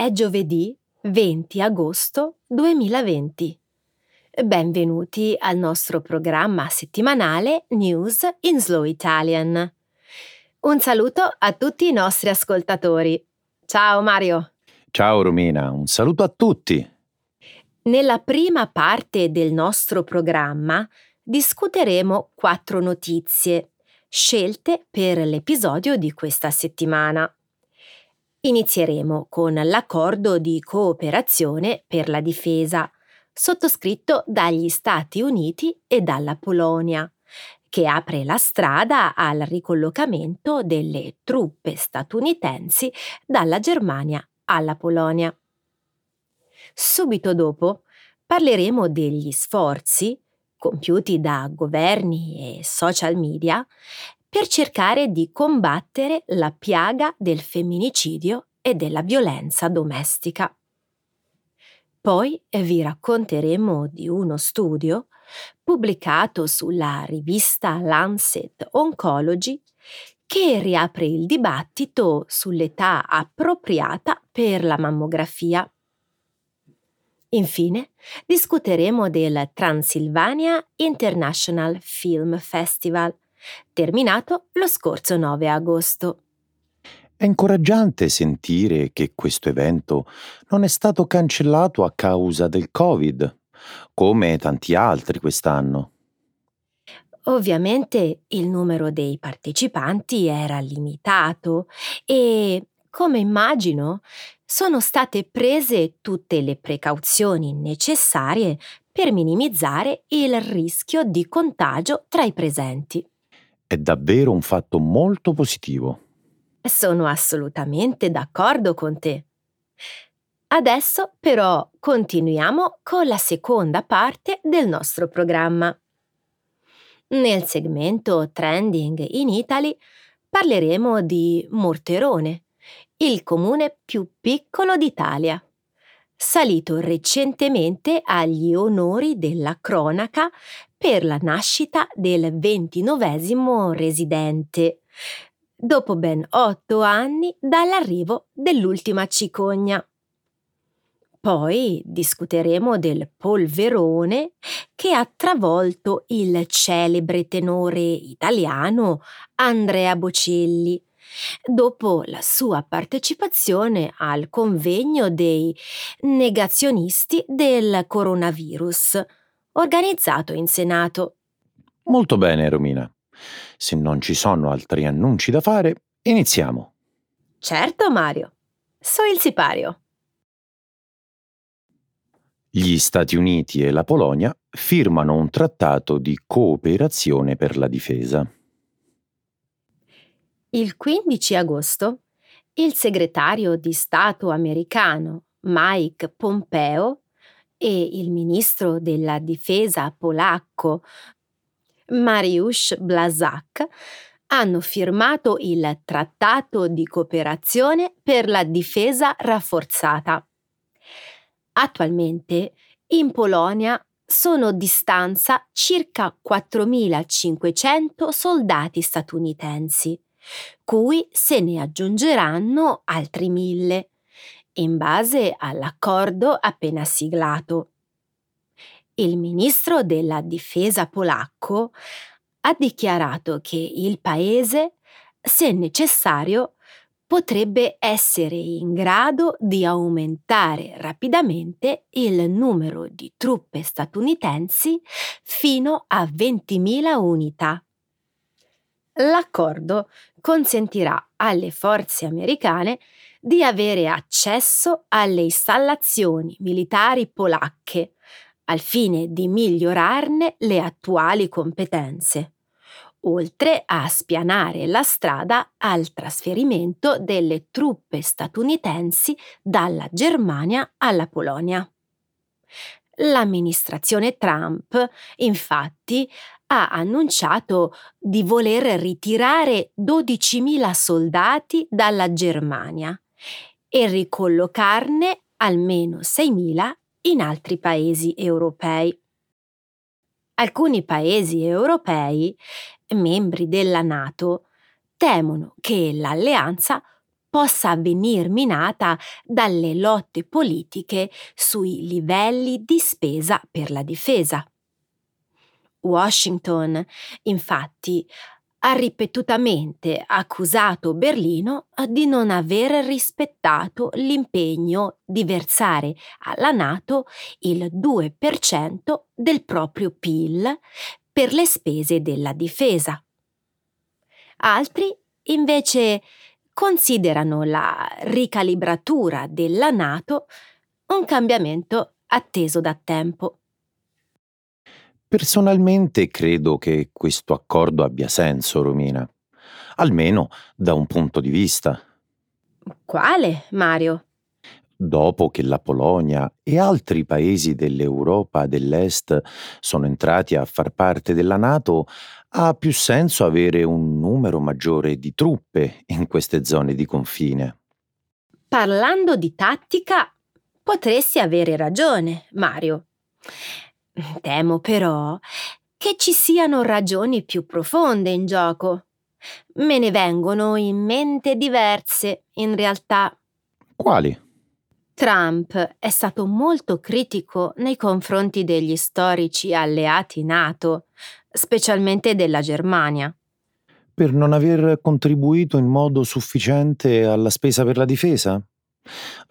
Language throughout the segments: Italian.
È giovedì 20 agosto 2020. Benvenuti al nostro programma settimanale News in Slow Italian. Un saluto a tutti i nostri ascoltatori. Ciao Mario. Ciao Romina, un saluto a tutti. Nella prima parte del nostro programma discuteremo quattro notizie scelte per l'episodio di questa settimana. Inizieremo con l'accordo di cooperazione per la difesa, sottoscritto dagli Stati Uniti e dalla Polonia, che apre la strada al ricollocamento delle truppe statunitensi dalla Germania alla Polonia. Subito dopo parleremo degli sforzi compiuti da governi e social media per cercare di combattere la piaga del femminicidio e della violenza domestica. Poi vi racconteremo di uno studio pubblicato sulla rivista Lancet Oncology che riapre il dibattito sull'età appropriata per la mammografia. Infine, discuteremo del Transylvania International Film Festival, terminato lo scorso 9 agosto. È incoraggiante sentire che questo evento non è stato cancellato a causa del Covid, come tanti altri quest'anno. Ovviamente il numero dei partecipanti era limitato e, come immagino, sono state prese tutte le precauzioni necessarie per minimizzare il rischio di contagio tra i presenti. È davvero un fatto molto positivo. Sono assolutamente d'accordo con te. Adesso però continuiamo con la seconda parte del nostro programma. Nel segmento Trending in Italy parleremo di Morterone, il comune più piccolo d'Italia salito recentemente agli onori della cronaca per la nascita del ventinovesimo residente, dopo ben otto anni dall'arrivo dell'ultima cicogna. Poi discuteremo del polverone che ha travolto il celebre tenore italiano Andrea Bocelli, dopo la sua partecipazione al convegno dei negazionisti del coronavirus, organizzato in Senato. Molto bene, Romina. Se non ci sono altri annunci da fare, iniziamo. Certo, Mario. So il sipario. Gli Stati Uniti e la Polonia firmano un trattato di cooperazione per la difesa. Il 15 agosto il segretario di Stato americano Mike Pompeo e il ministro della difesa polacco Mariusz Blaszak hanno firmato il Trattato di cooperazione per la difesa rafforzata. Attualmente in Polonia sono di stanza circa 4.500 soldati statunitensi cui se ne aggiungeranno altri mille, in base all'accordo appena siglato. Il ministro della difesa polacco ha dichiarato che il paese, se necessario, potrebbe essere in grado di aumentare rapidamente il numero di truppe statunitensi fino a 20.000 unità. L'accordo consentirà alle forze americane di avere accesso alle installazioni militari polacche al fine di migliorarne le attuali competenze, oltre a spianare la strada al trasferimento delle truppe statunitensi dalla Germania alla Polonia. L'amministrazione Trump, infatti, ha annunciato di voler ritirare 12.000 soldati dalla Germania e ricollocarne almeno 6.000 in altri paesi europei. Alcuni paesi europei, membri della Nato, temono che l'alleanza possa venir minata dalle lotte politiche sui livelli di spesa per la difesa. Washington, infatti, ha ripetutamente accusato Berlino di non aver rispettato l'impegno di versare alla Nato il 2% del proprio PIL per le spese della difesa. Altri, invece, considerano la ricalibratura della Nato un cambiamento atteso da tempo. Personalmente credo che questo accordo abbia senso, Romina, almeno da un punto di vista. Quale, Mario? Dopo che la Polonia e altri paesi dell'Europa dell'Est sono entrati a far parte della Nato, ha più senso avere un numero maggiore di truppe in queste zone di confine. Parlando di tattica, potresti avere ragione, Mario. Temo però che ci siano ragioni più profonde in gioco. Me ne vengono in mente diverse, in realtà. Quali? Trump è stato molto critico nei confronti degli storici alleati NATO, specialmente della Germania. Per non aver contribuito in modo sufficiente alla spesa per la difesa?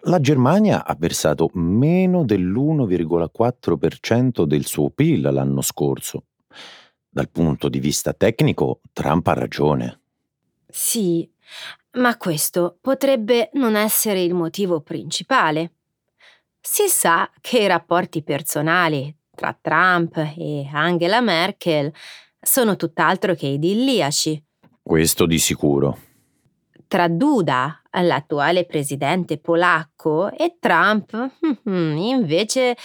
La Germania ha versato meno dell'1,4% del suo PIL l'anno scorso. Dal punto di vista tecnico, Trump ha ragione. Sì, ma questo potrebbe non essere il motivo principale. Si sa che i rapporti personali tra Trump e Angela Merkel sono tutt'altro che idilliaci. Questo di sicuro. Tra Duda, l'attuale presidente polacco, e Trump, invece,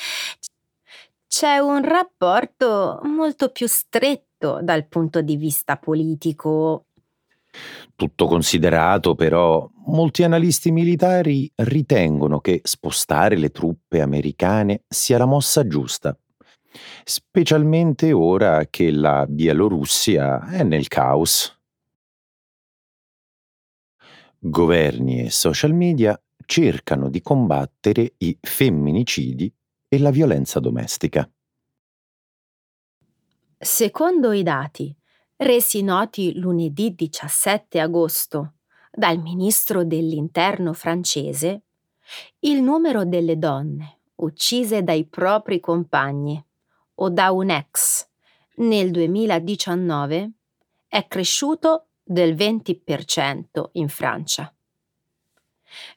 c'è un rapporto molto più stretto dal punto di vista politico. Tutto considerato, però, molti analisti militari ritengono che spostare le truppe americane sia la mossa giusta specialmente ora che la Bielorussia è nel caos. Governi e social media cercano di combattere i femminicidi e la violenza domestica. Secondo i dati resi noti lunedì 17 agosto dal ministro dell'interno francese, il numero delle donne uccise dai propri compagni o da un ex nel 2019 è cresciuto del 20% in Francia.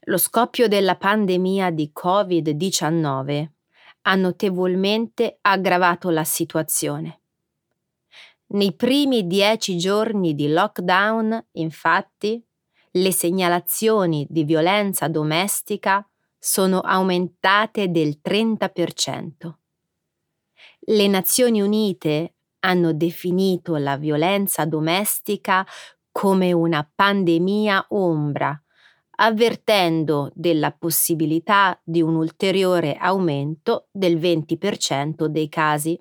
Lo scoppio della pandemia di Covid-19 ha notevolmente aggravato la situazione. Nei primi dieci giorni di lockdown, infatti, le segnalazioni di violenza domestica sono aumentate del 30%. Le Nazioni Unite hanno definito la violenza domestica come una pandemia ombra, avvertendo della possibilità di un ulteriore aumento del 20% dei casi.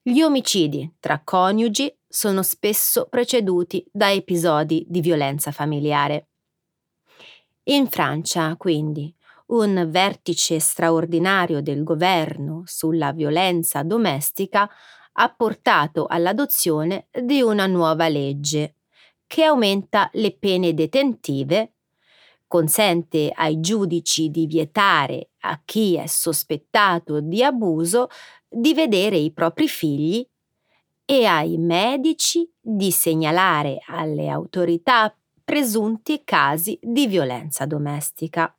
Gli omicidi tra coniugi sono spesso preceduti da episodi di violenza familiare. In Francia, quindi, un vertice straordinario del governo sulla violenza domestica ha portato all'adozione di una nuova legge che aumenta le pene detentive, consente ai giudici di vietare a chi è sospettato di abuso di vedere i propri figli e ai medici di segnalare alle autorità presunti casi di violenza domestica.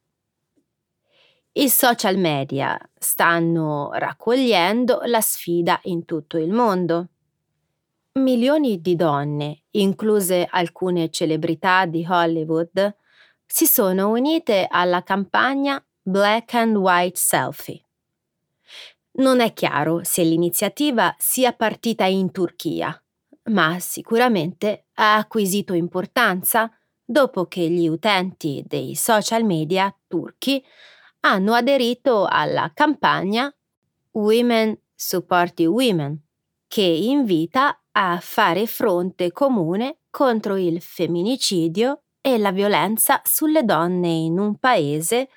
I social media stanno raccogliendo la sfida in tutto il mondo. Milioni di donne, incluse alcune celebrità di Hollywood, si sono unite alla campagna Black and White Selfie. Non è chiaro se l'iniziativa sia partita in Turchia, ma sicuramente ha acquisito importanza dopo che gli utenti dei social media turchi hanno aderito alla campagna Women Supporting Women, che invita a fare fronte comune contro il femminicidio e la violenza sulle donne in un paese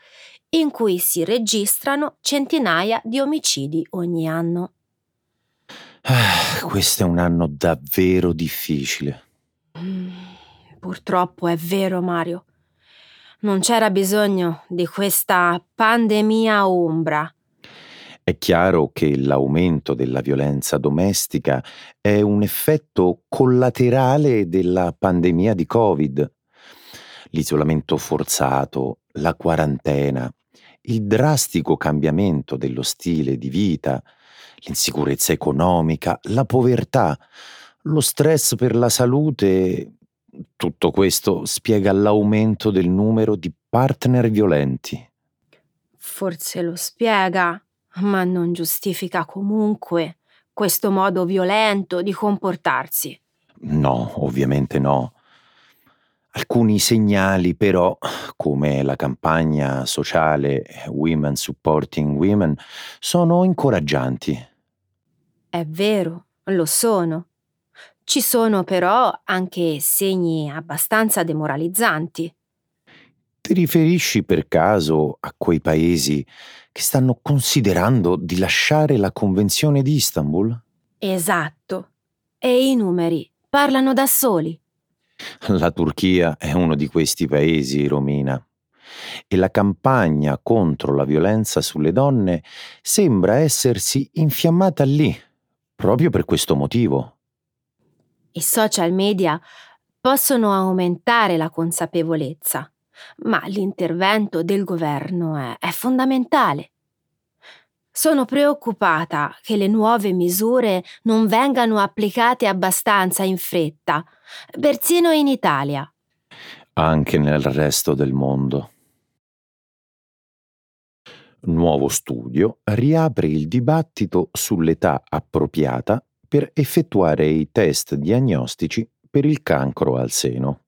in cui si registrano centinaia di omicidi ogni anno. Ah, questo è un anno davvero difficile. Mm, purtroppo è vero, Mario. Non c'era bisogno di questa pandemia ombra. È chiaro che l'aumento della violenza domestica è un effetto collaterale della pandemia di Covid. L'isolamento forzato, la quarantena, il drastico cambiamento dello stile di vita, l'insicurezza economica, la povertà, lo stress per la salute, tutto questo spiega l'aumento del numero di partner violenti. Forse lo spiega, ma non giustifica comunque questo modo violento di comportarsi. No, ovviamente no. Alcuni segnali però, come la campagna sociale Women Supporting Women, sono incoraggianti. È vero, lo sono. Ci sono però anche segni abbastanza demoralizzanti. Ti riferisci per caso a quei paesi che stanno considerando di lasciare la Convenzione di Istanbul? Esatto. E i numeri parlano da soli. La Turchia è uno di questi paesi, Romina. E la campagna contro la violenza sulle donne sembra essersi infiammata lì, proprio per questo motivo. I social media possono aumentare la consapevolezza, ma l'intervento del governo è, è fondamentale. Sono preoccupata che le nuove misure non vengano applicate abbastanza in fretta, persino in Italia. Anche nel resto del mondo. Nuovo studio riapre il dibattito sull'età appropriata per effettuare i test diagnostici per il cancro al seno.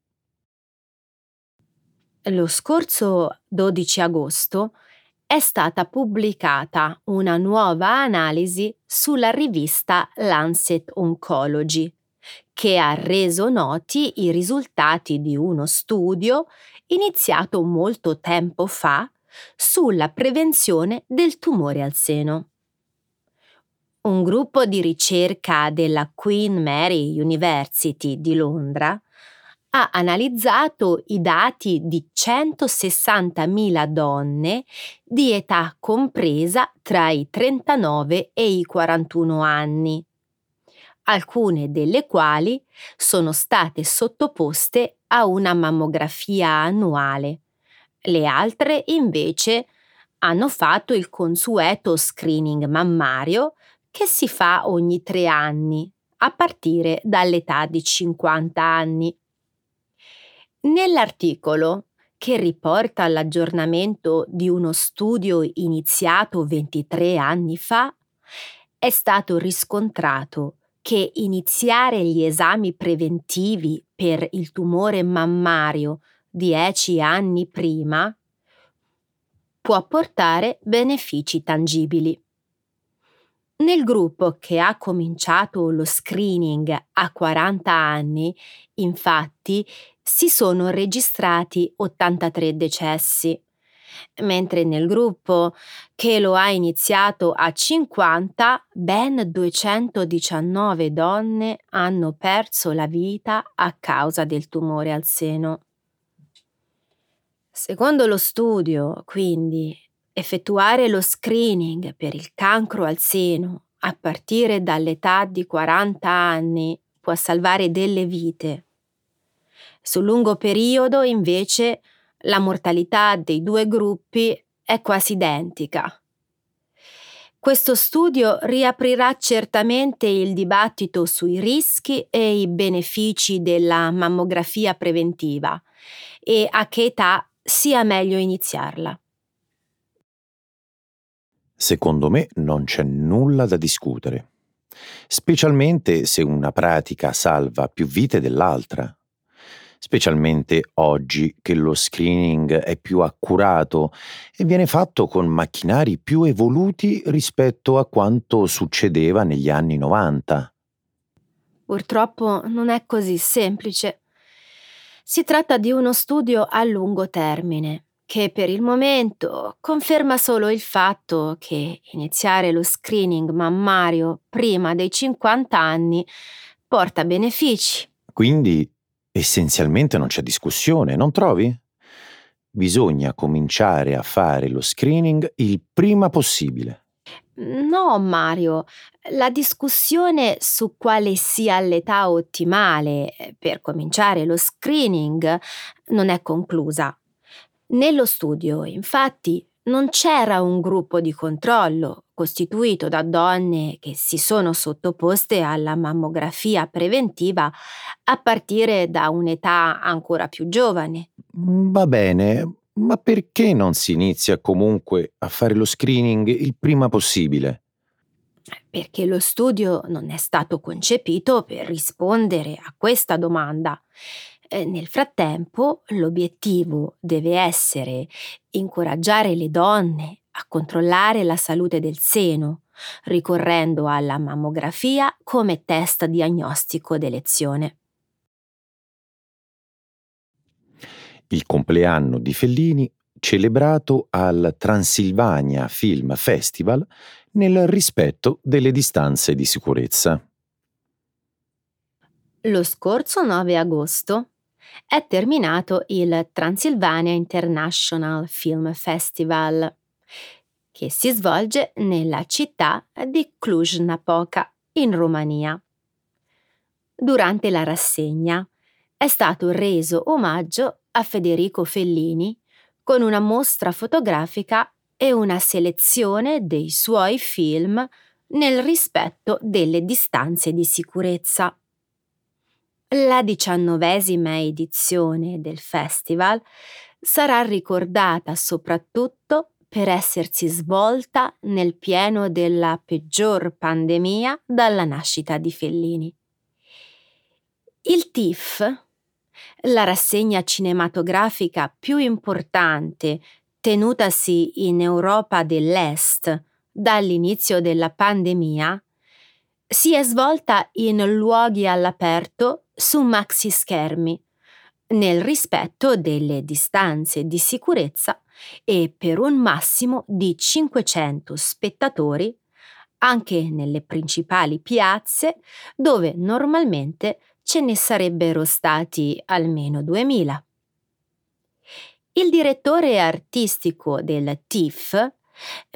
Lo scorso 12 agosto è stata pubblicata una nuova analisi sulla rivista Lancet Oncology, che ha reso noti i risultati di uno studio iniziato molto tempo fa sulla prevenzione del tumore al seno. Un gruppo di ricerca della Queen Mary University di Londra ha analizzato i dati di 160.000 donne di età compresa tra i 39 e i 41 anni, alcune delle quali sono state sottoposte a una mammografia annuale. Le altre, invece, hanno fatto il consueto screening mammario che si fa ogni tre anni, a partire dall'età di 50 anni. Nell'articolo, che riporta l'aggiornamento di uno studio iniziato 23 anni fa, è stato riscontrato che iniziare gli esami preventivi per il tumore mammario dieci anni prima, può portare benefici tangibili. Nel gruppo che ha cominciato lo screening a 40 anni, infatti, si sono registrati 83 decessi, mentre nel gruppo che lo ha iniziato a 50, ben 219 donne hanno perso la vita a causa del tumore al seno. Secondo lo studio, quindi, effettuare lo screening per il cancro al seno a partire dall'età di 40 anni può salvare delle vite. Sul lungo periodo, invece, la mortalità dei due gruppi è quasi identica. Questo studio riaprirà certamente il dibattito sui rischi e i benefici della mammografia preventiva e a che età sia meglio iniziarla. Secondo me non c'è nulla da discutere, specialmente se una pratica salva più vite dell'altra, specialmente oggi che lo screening è più accurato e viene fatto con macchinari più evoluti rispetto a quanto succedeva negli anni 90. Purtroppo non è così semplice. Si tratta di uno studio a lungo termine che per il momento conferma solo il fatto che iniziare lo screening mammario prima dei 50 anni porta benefici. Quindi essenzialmente non c'è discussione, non trovi? Bisogna cominciare a fare lo screening il prima possibile. No, Mario, la discussione su quale sia l'età ottimale per cominciare lo screening non è conclusa. Nello studio, infatti, non c'era un gruppo di controllo costituito da donne che si sono sottoposte alla mammografia preventiva a partire da un'età ancora più giovane. Va bene, ma perché non si inizia comunque a fare lo screening il prima possibile? Perché lo studio non è stato concepito per rispondere a questa domanda eh, nel frattempo l'obiettivo deve essere incoraggiare le donne a controllare la salute del seno, ricorrendo alla mammografia come test diagnostico d'elezione. Il compleanno di Fellini celebrato al Transilvania Film Festival nel rispetto delle distanze di sicurezza. Lo scorso 9 agosto è terminato il Transylvania International Film Festival, che si svolge nella città di Cluj-Napoca, in Romania. Durante la rassegna è stato reso omaggio a Federico Fellini con una mostra fotografica e una selezione dei suoi film nel rispetto delle distanze di sicurezza. La diciannovesima edizione del festival sarà ricordata soprattutto per essersi svolta nel pieno della peggior pandemia dalla nascita di Fellini. Il TIFF, la rassegna cinematografica più importante tenutasi in Europa dell'Est dall'inizio della pandemia, si è svolta in luoghi all'aperto su maxi schermi, nel rispetto delle distanze di sicurezza e per un massimo di 500 spettatori anche nelle principali piazze dove normalmente ce ne sarebbero stati almeno 2000. Il direttore artistico del TIFF,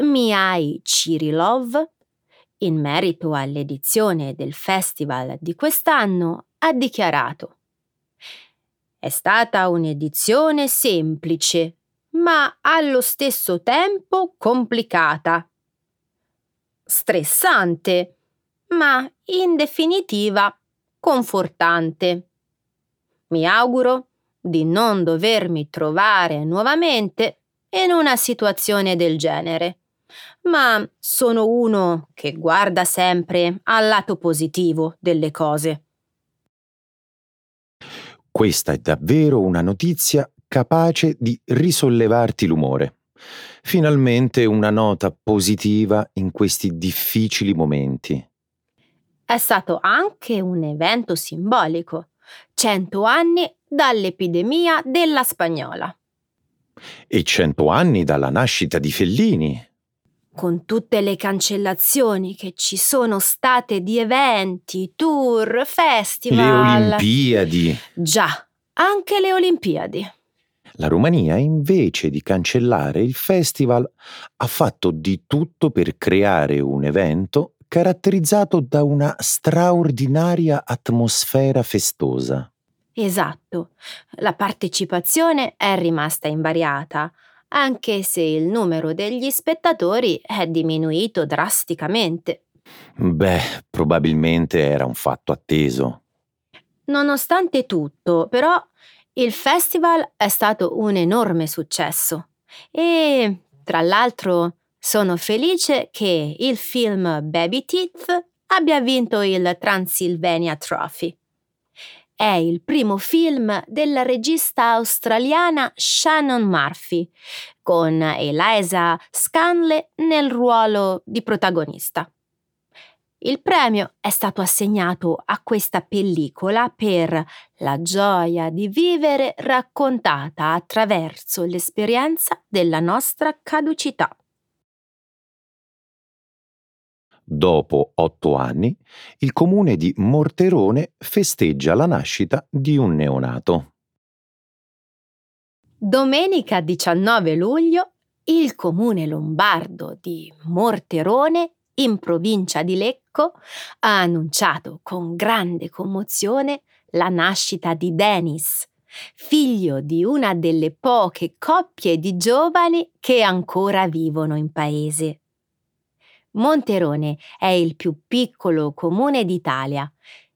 Mihai Cirilov, in merito all'edizione del festival di quest'anno, ha dichiarato È stata un'edizione semplice, ma allo stesso tempo complicata. Stressante, ma in definitiva confortante. Mi auguro di non dovermi trovare nuovamente in una situazione del genere ma sono uno che guarda sempre al lato positivo delle cose. Questa è davvero una notizia capace di risollevarti l'umore. Finalmente una nota positiva in questi difficili momenti. È stato anche un evento simbolico. Cento anni dall'epidemia della spagnola. E cento anni dalla nascita di Fellini con tutte le cancellazioni che ci sono state di eventi, tour, festival. Le Olimpiadi. Già, anche le Olimpiadi. La Romania, invece di cancellare il festival, ha fatto di tutto per creare un evento caratterizzato da una straordinaria atmosfera festosa. Esatto, la partecipazione è rimasta invariata, anche se il numero degli spettatori è diminuito drasticamente. Beh, probabilmente era un fatto atteso. Nonostante tutto, però, il festival è stato un enorme successo e, tra l'altro, sono felice che il film Baby Teeth abbia vinto il Transylvania Trophy. È il primo film della regista australiana Shannon Murphy, con Eliza Scanley nel ruolo di protagonista. Il premio è stato assegnato a questa pellicola per la gioia di vivere raccontata attraverso l'esperienza della nostra caducità. Dopo otto anni, il comune di Morterone festeggia la nascita di un neonato. Domenica 19 luglio, il comune lombardo di Morterone in provincia di Lecco, ha annunciato con grande commozione la nascita di Denis, figlio di una delle poche coppie di giovani che ancora vivono in paese. Monterone è il più piccolo comune d'Italia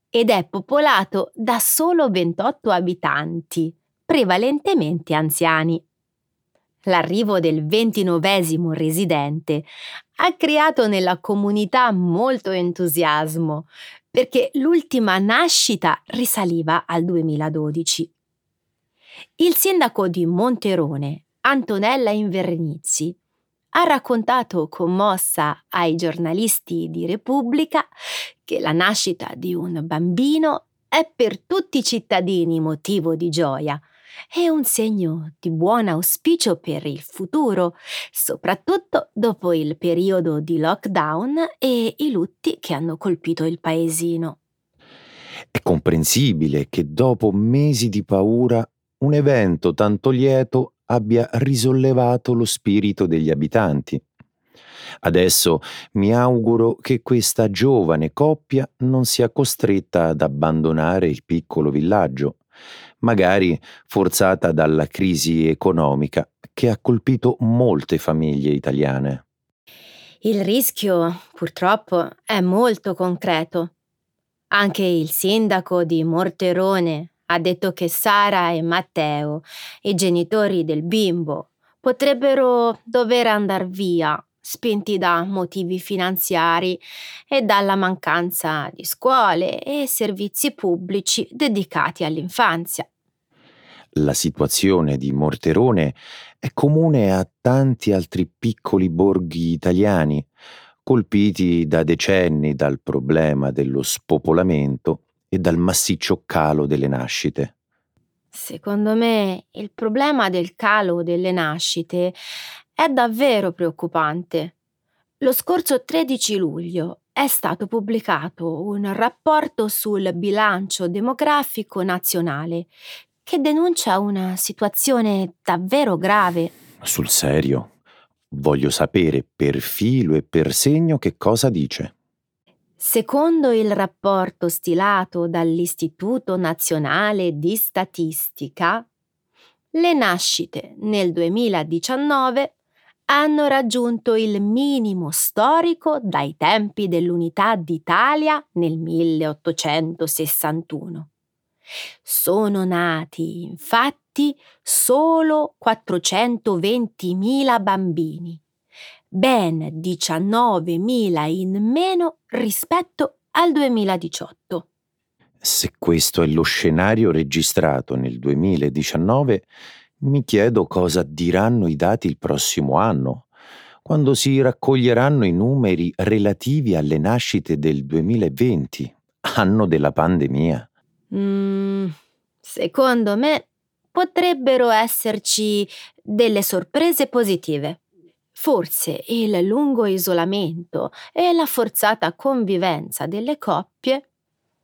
ed è popolato da solo 28 abitanti, prevalentemente anziani. L'arrivo del ventinovesimo residente ha creato nella comunità molto entusiasmo, perché l'ultima nascita risaliva al 2012. Il sindaco di Monterone, Antonella Invernizzi, ha raccontato commossa ai giornalisti di Repubblica che la nascita di un bambino è per tutti i cittadini motivo di gioia è un segno di buon auspicio per il futuro, soprattutto dopo il periodo di lockdown e i lutti che hanno colpito il paesino. È comprensibile che dopo mesi di paura un evento tanto lieto abbia risollevato lo spirito degli abitanti. Adesso mi auguro che questa giovane coppia non sia costretta ad abbandonare il piccolo villaggio, magari forzata dalla crisi economica che ha colpito molte famiglie italiane. Il rischio, purtroppo, è molto concreto. Anche il sindaco di Morterone ha detto che Sara e Matteo, i genitori del bimbo, potrebbero dover andare via spinti da motivi finanziari e dalla mancanza di scuole e servizi pubblici dedicati all'infanzia. La situazione di Morterone è comune a tanti altri piccoli borghi italiani, colpiti da decenni dal problema dello spopolamento e dal massiccio calo delle nascite. Secondo me il problema del calo delle nascite è davvero preoccupante. Lo scorso 13 luglio è stato pubblicato un rapporto sul bilancio demografico nazionale che denuncia una situazione davvero grave. Sul serio? Voglio sapere per filo e per segno che cosa dice. Secondo il rapporto stilato dall'Istituto Nazionale di Statistica, le nascite nel 2019 hanno raggiunto il minimo storico dai tempi dell'Unità d'Italia nel 1861. Sono nati, infatti, solo 420.000 bambini, ben 19.000 in meno rispetto al 2018. Se questo è lo scenario registrato nel 2019, mi chiedo cosa diranno i dati il prossimo anno, quando si raccoglieranno i numeri relativi alle nascite del 2020, anno della pandemia. Mm, secondo me potrebbero esserci delle sorprese positive. Forse il lungo isolamento e la forzata convivenza delle coppie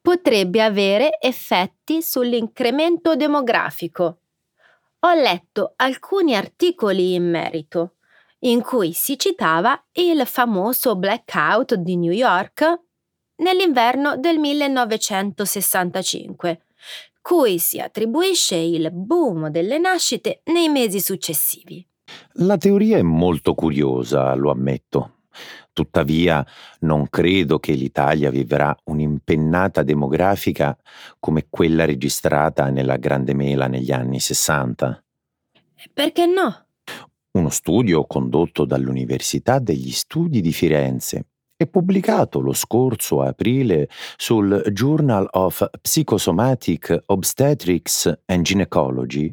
potrebbe avere effetti sull'incremento demografico ho letto alcuni articoli in merito, in cui si citava il famoso blackout di New York nell'inverno del 1965, cui si attribuisce il boom delle nascite nei mesi successivi. La teoria è molto curiosa, lo ammetto. Tuttavia non credo che l'Italia vivrà un'impennata demografica come quella registrata nella Grande Mela negli anni Sessanta. Perché no? Uno studio condotto dall'Università degli Studi di Firenze e pubblicato lo scorso aprile sul Journal of Psychosomatic Obstetrics and Gynecology,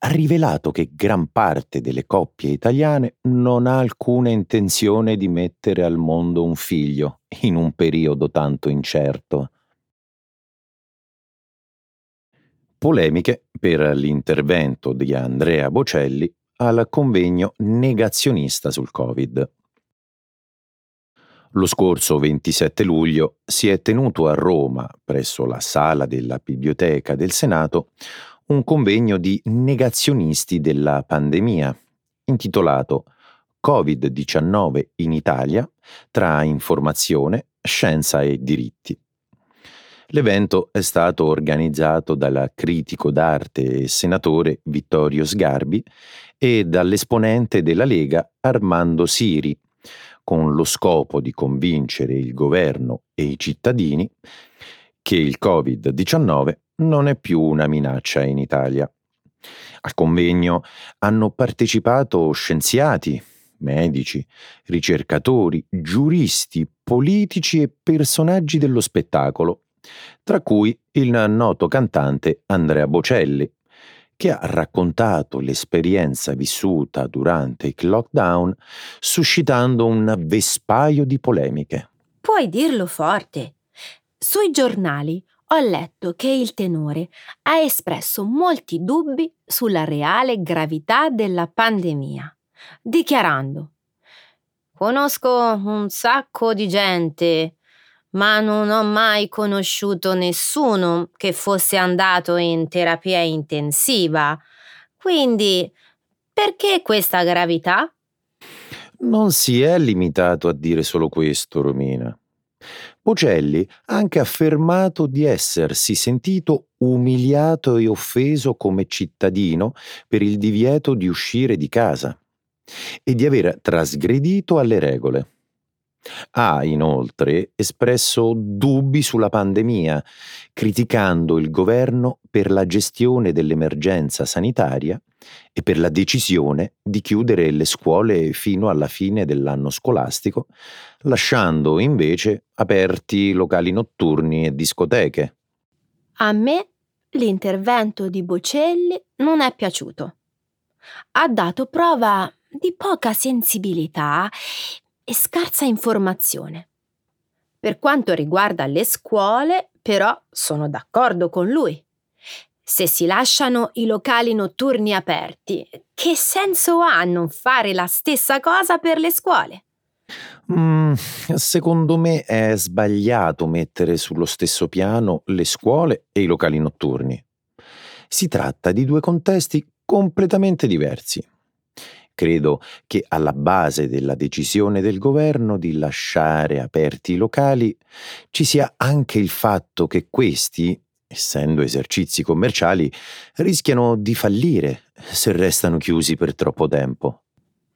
ha rivelato che gran parte delle coppie italiane non ha alcuna intenzione di mettere al mondo un figlio in un periodo tanto incerto. Polemiche per l'intervento di Andrea Bocelli al convegno negazionista sul Covid. Lo scorso 27 luglio si è tenuto a Roma, presso la sala della Biblioteca del Senato, un convegno di negazionisti della pandemia, intitolato Covid-19 in Italia tra informazione, scienza e diritti. L'evento è stato organizzato dal critico d'arte e senatore Vittorio Sgarbi e dall'esponente della Lega Armando Siri, con lo scopo di convincere il governo e i cittadini che il Covid-19 non è più una minaccia in Italia. Al convegno hanno partecipato scienziati, medici, ricercatori, giuristi, politici e personaggi dello spettacolo, tra cui il noto cantante Andrea Bocelli, che ha raccontato l'esperienza vissuta durante il lockdown, suscitando un vespaio di polemiche. Puoi dirlo forte. Sui giornali ho letto che il tenore ha espresso molti dubbi sulla reale gravità della pandemia, dichiarando Conosco un sacco di gente ma non ho mai conosciuto nessuno che fosse andato in terapia intensiva. Quindi, perché questa gravità? Non si è limitato a dire solo questo, Romina. Bocelli ha anche affermato di essersi sentito umiliato e offeso come cittadino per il divieto di uscire di casa e di aver trasgredito alle regole. Ha inoltre espresso dubbi sulla pandemia, criticando il governo per la gestione dell'emergenza sanitaria e per la decisione di chiudere le scuole fino alla fine dell'anno scolastico, lasciando invece aperti locali notturni e discoteche. A me l'intervento di Bocelli non è piaciuto. Ha dato prova di poca sensibilità e scarsa informazione. Per quanto riguarda le scuole, però, sono d'accordo con lui. Se si lasciano i locali notturni aperti, che senso ha non fare la stessa cosa per le scuole? Mm, secondo me è sbagliato mettere sullo stesso piano le scuole e i locali notturni. Si tratta di due contesti completamente diversi. Credo che alla base della decisione del governo di lasciare aperti i locali ci sia anche il fatto che questi, essendo esercizi commerciali, rischiano di fallire se restano chiusi per troppo tempo.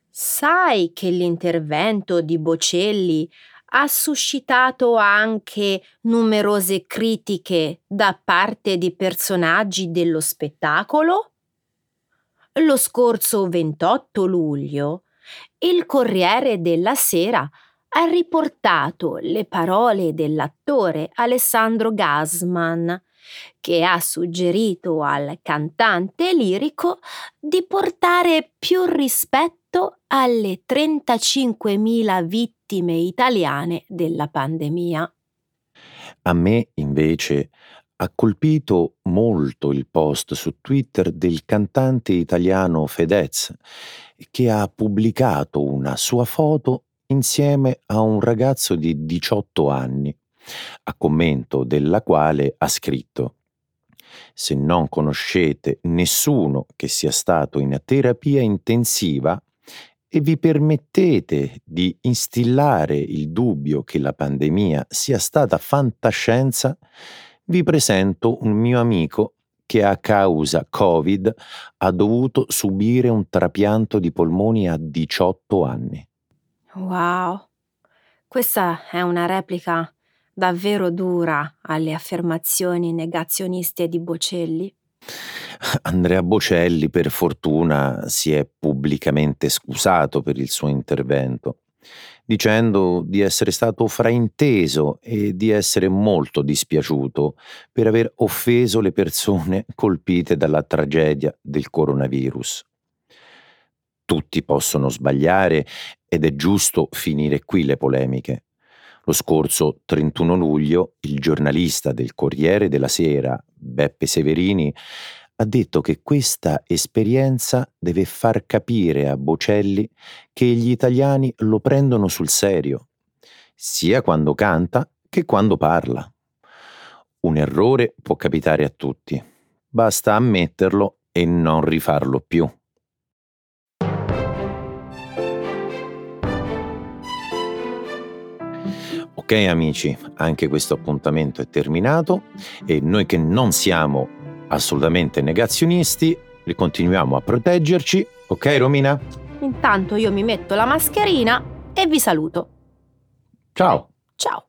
Sai che l'intervento di Bocelli ha suscitato anche numerose critiche da parte di personaggi dello spettacolo? Lo scorso 28 luglio il Corriere della Sera ha riportato le parole dell'attore Alessandro Gasman, che ha suggerito al cantante lirico di portare più rispetto alle 35.000 vittime italiane della pandemia. A me, invece, ha colpito molto il post su Twitter del cantante italiano Fedez, che ha pubblicato una sua foto insieme a un ragazzo di 18 anni, a commento della quale ha scritto Se non conoscete nessuno che sia stato in terapia intensiva e vi permettete di instillare il dubbio che la pandemia sia stata fantascienza, vi presento un mio amico che a causa Covid ha dovuto subire un trapianto di polmoni a 18 anni. Wow, questa è una replica davvero dura alle affermazioni negazioniste di Bocelli. Andrea Bocelli, per fortuna, si è pubblicamente scusato per il suo intervento dicendo di essere stato frainteso e di essere molto dispiaciuto per aver offeso le persone colpite dalla tragedia del coronavirus. Tutti possono sbagliare ed è giusto finire qui le polemiche. Lo scorso 31 luglio il giornalista del Corriere della Sera, Beppe Severini, ha detto che questa esperienza deve far capire a Bocelli che gli italiani lo prendono sul serio, sia quando canta che quando parla. Un errore può capitare a tutti, basta ammetterlo e non rifarlo più. Ok amici, anche questo appuntamento è terminato e noi che non siamo assolutamente negazionisti, continuiamo a proteggerci. Ok Romina? Intanto io mi metto la mascherina e vi saluto. Ciao. Ciao.